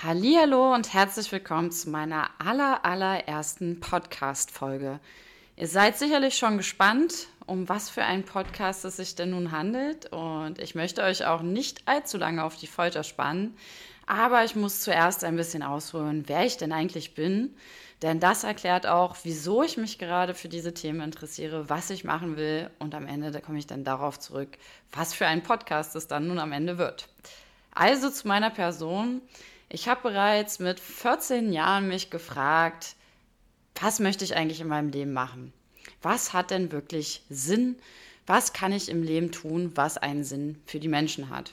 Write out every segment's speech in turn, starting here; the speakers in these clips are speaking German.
Hallo und herzlich willkommen zu meiner aller allerersten Podcast Folge. Ihr seid sicherlich schon gespannt, um was für einen Podcast es sich denn nun handelt und ich möchte euch auch nicht allzu lange auf die Folter spannen, aber ich muss zuerst ein bisschen ausholen, wer ich denn eigentlich bin, denn das erklärt auch, wieso ich mich gerade für diese Themen interessiere, was ich machen will und am Ende da komme ich dann darauf zurück, was für ein Podcast es dann nun am Ende wird. Also zu meiner Person. Ich habe bereits mit 14 Jahren mich gefragt, was möchte ich eigentlich in meinem Leben machen? Was hat denn wirklich Sinn? Was kann ich im Leben tun, was einen Sinn für die Menschen hat?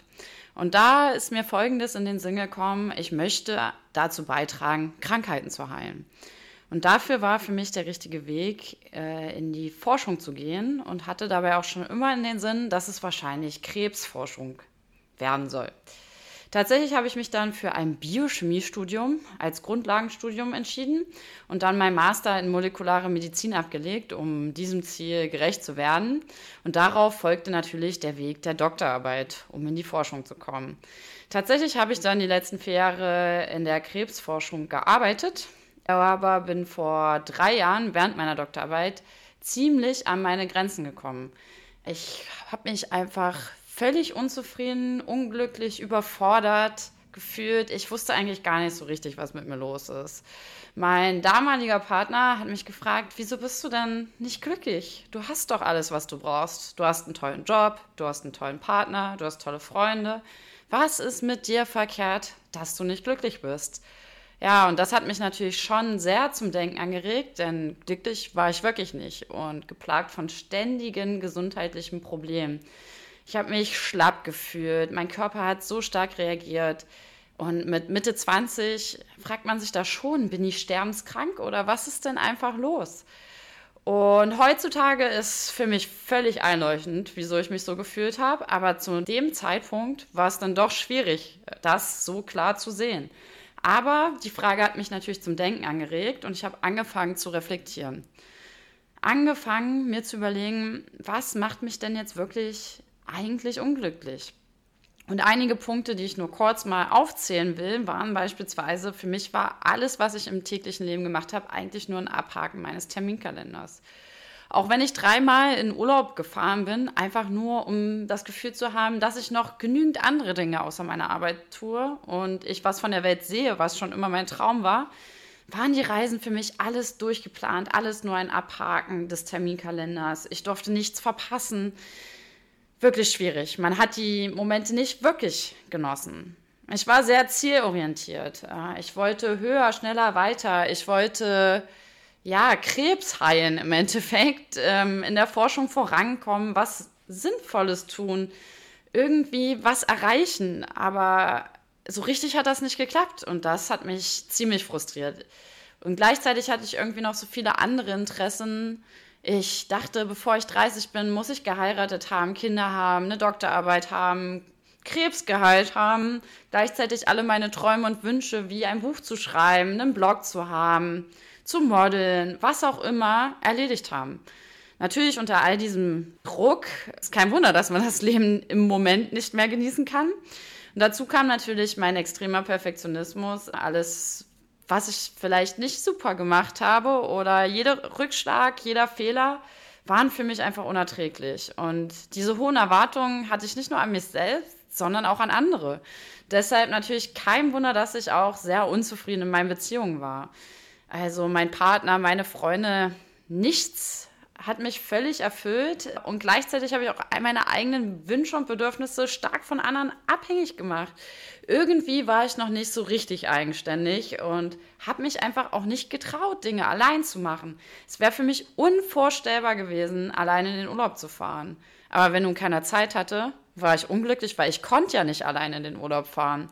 Und da ist mir Folgendes in den Sinn gekommen, ich möchte dazu beitragen, Krankheiten zu heilen. Und dafür war für mich der richtige Weg, äh, in die Forschung zu gehen und hatte dabei auch schon immer in den Sinn, dass es wahrscheinlich Krebsforschung werden soll. Tatsächlich habe ich mich dann für ein Biochemiestudium als Grundlagenstudium entschieden und dann mein Master in molekulare Medizin abgelegt, um diesem Ziel gerecht zu werden. Und darauf folgte natürlich der Weg der Doktorarbeit, um in die Forschung zu kommen. Tatsächlich habe ich dann die letzten vier Jahre in der Krebsforschung gearbeitet, aber bin vor drei Jahren während meiner Doktorarbeit ziemlich an meine Grenzen gekommen. Ich habe mich einfach völlig unzufrieden, unglücklich, überfordert gefühlt. Ich wusste eigentlich gar nicht so richtig, was mit mir los ist. Mein damaliger Partner hat mich gefragt, wieso bist du denn nicht glücklich? Du hast doch alles, was du brauchst. Du hast einen tollen Job, du hast einen tollen Partner, du hast tolle Freunde. Was ist mit dir verkehrt, dass du nicht glücklich bist? Ja, und das hat mich natürlich schon sehr zum Denken angeregt, denn glücklich war ich wirklich nicht und geplagt von ständigen gesundheitlichen Problemen. Ich habe mich schlapp gefühlt. Mein Körper hat so stark reagiert. Und mit Mitte 20 fragt man sich da schon, bin ich sterbenskrank oder was ist denn einfach los? Und heutzutage ist für mich völlig einleuchtend, wieso ich mich so gefühlt habe. Aber zu dem Zeitpunkt war es dann doch schwierig, das so klar zu sehen. Aber die Frage hat mich natürlich zum Denken angeregt und ich habe angefangen zu reflektieren. Angefangen, mir zu überlegen, was macht mich denn jetzt wirklich eigentlich unglücklich. Und einige Punkte, die ich nur kurz mal aufzählen will, waren beispielsweise, für mich war alles, was ich im täglichen Leben gemacht habe, eigentlich nur ein Abhaken meines Terminkalenders. Auch wenn ich dreimal in Urlaub gefahren bin, einfach nur, um das Gefühl zu haben, dass ich noch genügend andere Dinge außer meiner Arbeit tue und ich was von der Welt sehe, was schon immer mein Traum war, waren die Reisen für mich alles durchgeplant, alles nur ein Abhaken des Terminkalenders. Ich durfte nichts verpassen wirklich schwierig. Man hat die Momente nicht wirklich genossen. Ich war sehr zielorientiert. Ich wollte höher, schneller, weiter. Ich wollte ja Krebs heilen im Endeffekt, ähm, in der Forschung vorankommen, was Sinnvolles tun, irgendwie was erreichen. Aber so richtig hat das nicht geklappt und das hat mich ziemlich frustriert. Und gleichzeitig hatte ich irgendwie noch so viele andere Interessen, ich dachte, bevor ich 30 bin, muss ich geheiratet haben, Kinder haben, eine Doktorarbeit haben, Krebs geheilt haben, gleichzeitig alle meine Träume und Wünsche, wie ein Buch zu schreiben, einen Blog zu haben, zu modeln, was auch immer, erledigt haben. Natürlich unter all diesem Druck ist kein Wunder, dass man das Leben im Moment nicht mehr genießen kann. Und dazu kam natürlich mein extremer Perfektionismus, alles was ich vielleicht nicht super gemacht habe oder jeder Rückschlag, jeder Fehler waren für mich einfach unerträglich. Und diese hohen Erwartungen hatte ich nicht nur an mich selbst, sondern auch an andere. Deshalb natürlich kein Wunder, dass ich auch sehr unzufrieden in meinen Beziehungen war. Also mein Partner, meine Freunde, nichts hat mich völlig erfüllt und gleichzeitig habe ich auch meine eigenen Wünsche und Bedürfnisse stark von anderen abhängig gemacht. Irgendwie war ich noch nicht so richtig eigenständig und habe mich einfach auch nicht getraut, Dinge allein zu machen. Es wäre für mich unvorstellbar gewesen, allein in den Urlaub zu fahren. Aber wenn nun keiner Zeit hatte, war ich unglücklich, weil ich konnte ja nicht allein in den Urlaub fahren.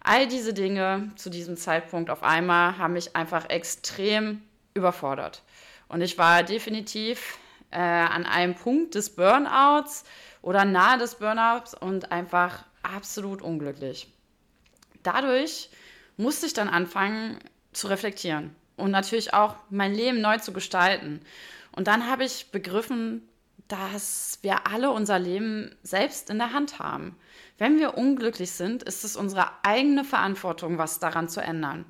All diese Dinge zu diesem Zeitpunkt auf einmal haben mich einfach extrem überfordert. Und ich war definitiv äh, an einem Punkt des Burnouts oder nahe des Burnouts und einfach absolut unglücklich. Dadurch musste ich dann anfangen zu reflektieren und natürlich auch mein Leben neu zu gestalten. Und dann habe ich begriffen, dass wir alle unser Leben selbst in der Hand haben. Wenn wir unglücklich sind, ist es unsere eigene Verantwortung, was daran zu ändern.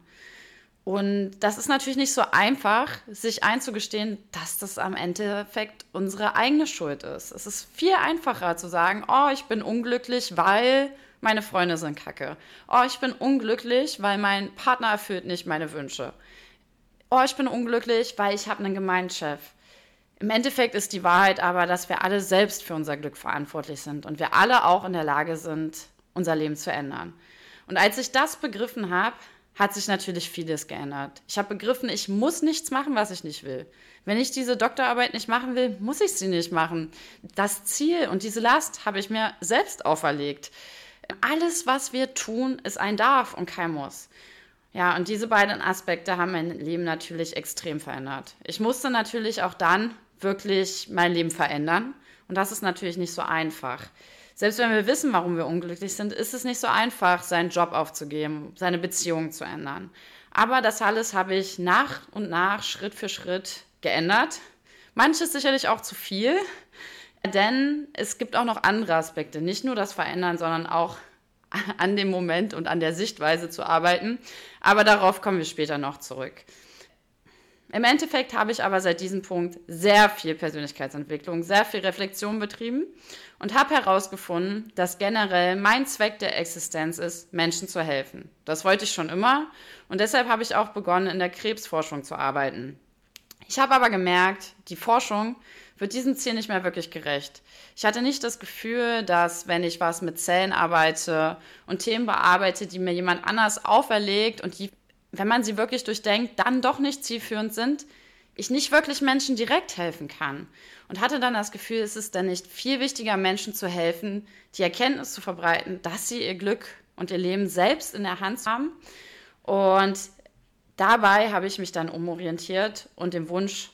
Und das ist natürlich nicht so einfach, sich einzugestehen, dass das am Endeffekt unsere eigene Schuld ist. Es ist viel einfacher zu sagen, oh, ich bin unglücklich, weil meine Freunde sind kacke. Oh, ich bin unglücklich, weil mein Partner erfüllt nicht meine Wünsche. Oh, ich bin unglücklich, weil ich habe einen gemeinen Chef. Im Endeffekt ist die Wahrheit aber, dass wir alle selbst für unser Glück verantwortlich sind und wir alle auch in der Lage sind, unser Leben zu ändern. Und als ich das begriffen habe, hat sich natürlich vieles geändert. Ich habe begriffen, ich muss nichts machen, was ich nicht will. Wenn ich diese Doktorarbeit nicht machen will, muss ich sie nicht machen. Das Ziel und diese Last habe ich mir selbst auferlegt. Alles, was wir tun, ist ein Darf und kein Muss. Ja, und diese beiden Aspekte haben mein Leben natürlich extrem verändert. Ich musste natürlich auch dann wirklich mein Leben verändern. Und das ist natürlich nicht so einfach. Selbst wenn wir wissen, warum wir unglücklich sind, ist es nicht so einfach, seinen Job aufzugeben, seine Beziehung zu ändern. Aber das alles habe ich nach und nach, Schritt für Schritt geändert. Manches sicherlich auch zu viel, denn es gibt auch noch andere Aspekte. Nicht nur das Verändern, sondern auch an dem Moment und an der Sichtweise zu arbeiten. Aber darauf kommen wir später noch zurück. Im Endeffekt habe ich aber seit diesem Punkt sehr viel Persönlichkeitsentwicklung, sehr viel Reflexion betrieben und habe herausgefunden, dass generell mein Zweck der Existenz ist, Menschen zu helfen. Das wollte ich schon immer und deshalb habe ich auch begonnen, in der Krebsforschung zu arbeiten. Ich habe aber gemerkt, die Forschung wird diesem Ziel nicht mehr wirklich gerecht. Ich hatte nicht das Gefühl, dass wenn ich was mit Zellen arbeite und Themen bearbeite, die mir jemand anders auferlegt und die wenn man sie wirklich durchdenkt, dann doch nicht zielführend sind, ich nicht wirklich Menschen direkt helfen kann. Und hatte dann das Gefühl, es ist dann nicht viel wichtiger, Menschen zu helfen, die Erkenntnis zu verbreiten, dass sie ihr Glück und ihr Leben selbst in der Hand haben. Und dabei habe ich mich dann umorientiert und den Wunsch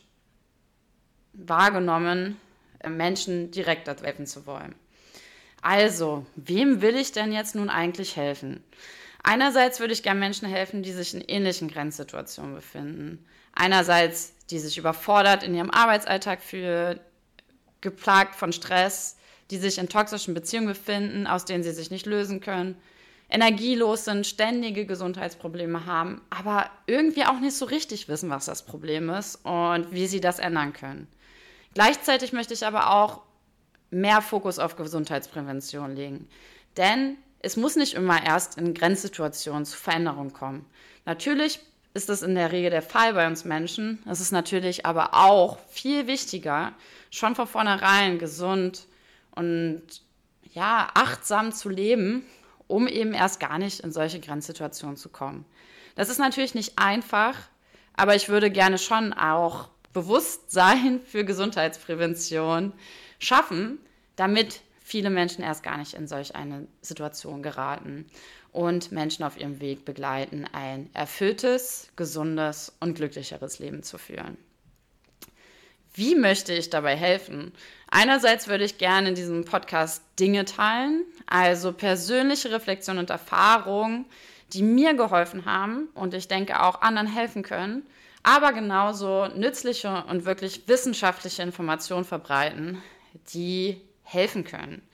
wahrgenommen, Menschen direkt helfen zu wollen. Also, wem will ich denn jetzt nun eigentlich helfen? Einerseits würde ich gerne Menschen helfen, die sich in ähnlichen Grenzsituationen befinden. Einerseits, die sich überfordert in ihrem Arbeitsalltag fühlen, geplagt von Stress, die sich in toxischen Beziehungen befinden, aus denen sie sich nicht lösen können, energielos sind, ständige Gesundheitsprobleme haben, aber irgendwie auch nicht so richtig wissen, was das Problem ist und wie sie das ändern können. Gleichzeitig möchte ich aber auch mehr Fokus auf Gesundheitsprävention legen. Denn es muss nicht immer erst in Grenzsituationen zu Veränderungen kommen. Natürlich ist das in der Regel der Fall bei uns Menschen. Es ist natürlich aber auch viel wichtiger, schon von vornherein gesund und ja, achtsam zu leben, um eben erst gar nicht in solche Grenzsituationen zu kommen. Das ist natürlich nicht einfach, aber ich würde gerne schon auch Bewusstsein für Gesundheitsprävention schaffen, damit viele Menschen erst gar nicht in solch eine Situation geraten und Menschen auf ihrem Weg begleiten, ein erfülltes, gesundes und glücklicheres Leben zu führen. Wie möchte ich dabei helfen? Einerseits würde ich gerne in diesem Podcast Dinge teilen, also persönliche Reflexion und Erfahrungen, die mir geholfen haben und ich denke auch anderen helfen können, aber genauso nützliche und wirklich wissenschaftliche Informationen verbreiten, die helfen können.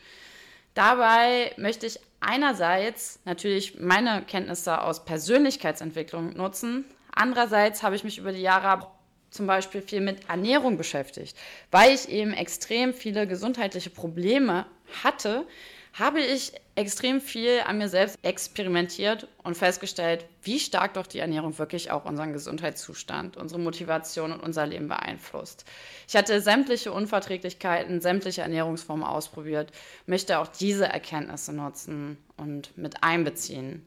Dabei möchte ich einerseits natürlich meine Kenntnisse aus Persönlichkeitsentwicklung nutzen. Andererseits habe ich mich über die Jahre zum Beispiel viel mit Ernährung beschäftigt, weil ich eben extrem viele gesundheitliche Probleme hatte, habe ich extrem viel an mir selbst experimentiert und festgestellt, wie stark doch die Ernährung wirklich auch unseren Gesundheitszustand, unsere Motivation und unser Leben beeinflusst. Ich hatte sämtliche Unverträglichkeiten, sämtliche Ernährungsformen ausprobiert, möchte auch diese Erkenntnisse nutzen und mit einbeziehen.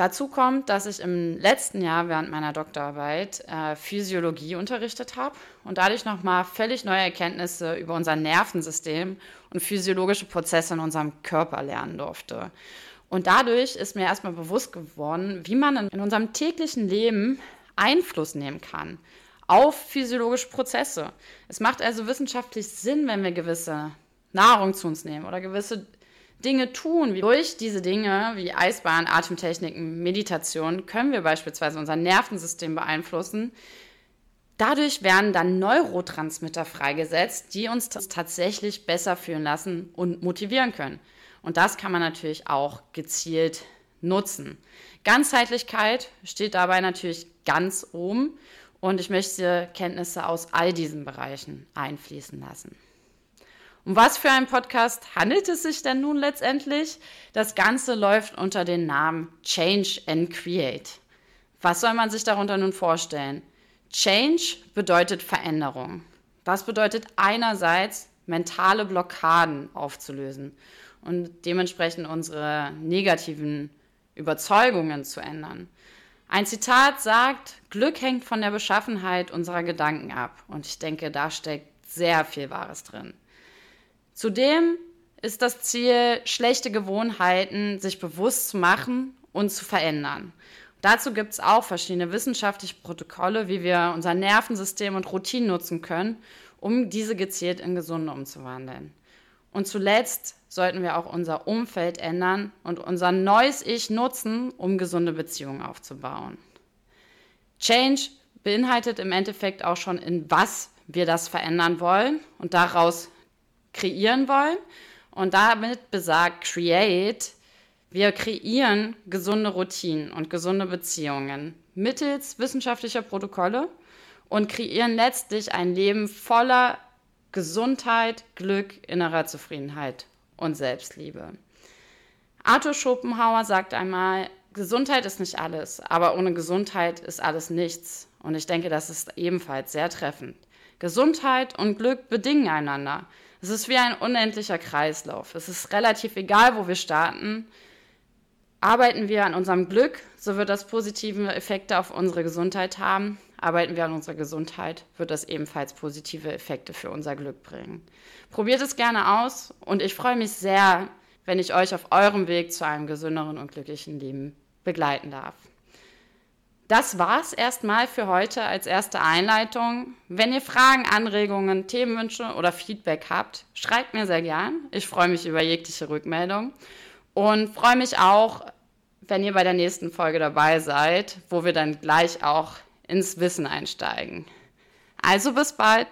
Dazu kommt, dass ich im letzten Jahr während meiner Doktorarbeit äh, Physiologie unterrichtet habe und dadurch nochmal völlig neue Erkenntnisse über unser Nervensystem und physiologische Prozesse in unserem Körper lernen durfte. Und dadurch ist mir erstmal bewusst geworden, wie man in unserem täglichen Leben Einfluss nehmen kann auf physiologische Prozesse. Es macht also wissenschaftlich Sinn, wenn wir gewisse Nahrung zu uns nehmen oder gewisse Dinge tun. Wie durch diese Dinge wie Eisbahn, Atemtechniken, Meditation können wir beispielsweise unser Nervensystem beeinflussen, Dadurch werden dann Neurotransmitter freigesetzt, die uns tatsächlich besser fühlen lassen und motivieren können. Und das kann man natürlich auch gezielt nutzen. Ganzheitlichkeit steht dabei natürlich ganz oben und ich möchte Kenntnisse aus all diesen Bereichen einfließen lassen. Um was für einen Podcast handelt es sich denn nun letztendlich? Das Ganze läuft unter dem Namen Change and Create. Was soll man sich darunter nun vorstellen? Change bedeutet Veränderung. Das bedeutet einerseits mentale Blockaden aufzulösen und dementsprechend unsere negativen Überzeugungen zu ändern. Ein Zitat sagt, Glück hängt von der Beschaffenheit unserer Gedanken ab. Und ich denke, da steckt sehr viel Wahres drin. Zudem ist das Ziel, schlechte Gewohnheiten sich bewusst zu machen und zu verändern. Dazu gibt es auch verschiedene wissenschaftliche Protokolle, wie wir unser Nervensystem und Routinen nutzen können, um diese gezielt in gesunde umzuwandeln. Und zuletzt sollten wir auch unser Umfeld ändern und unser neues Ich nutzen, um gesunde Beziehungen aufzubauen. Change beinhaltet im Endeffekt auch schon, in was wir das verändern wollen und daraus kreieren wollen. Und damit besagt Create, wir kreieren gesunde Routinen und gesunde Beziehungen mittels wissenschaftlicher Protokolle und kreieren letztlich ein Leben voller Gesundheit, Glück, innerer Zufriedenheit und Selbstliebe. Arthur Schopenhauer sagt einmal, Gesundheit ist nicht alles, aber ohne Gesundheit ist alles nichts. Und ich denke, das ist ebenfalls sehr treffend. Gesundheit und Glück bedingen einander. Es ist wie ein unendlicher Kreislauf. Es ist relativ egal, wo wir starten. Arbeiten wir an unserem Glück, so wird das positive Effekte auf unsere Gesundheit haben. Arbeiten wir an unserer Gesundheit, wird das ebenfalls positive Effekte für unser Glück bringen. Probiert es gerne aus und ich freue mich sehr, wenn ich euch auf eurem Weg zu einem gesünderen und glücklichen Leben begleiten darf. Das war's erstmal für heute als erste Einleitung. Wenn ihr Fragen, Anregungen, Themenwünsche oder Feedback habt, schreibt mir sehr gern. Ich freue mich über jegliche Rückmeldung. Und freue mich auch, wenn ihr bei der nächsten Folge dabei seid, wo wir dann gleich auch ins Wissen einsteigen. Also bis bald.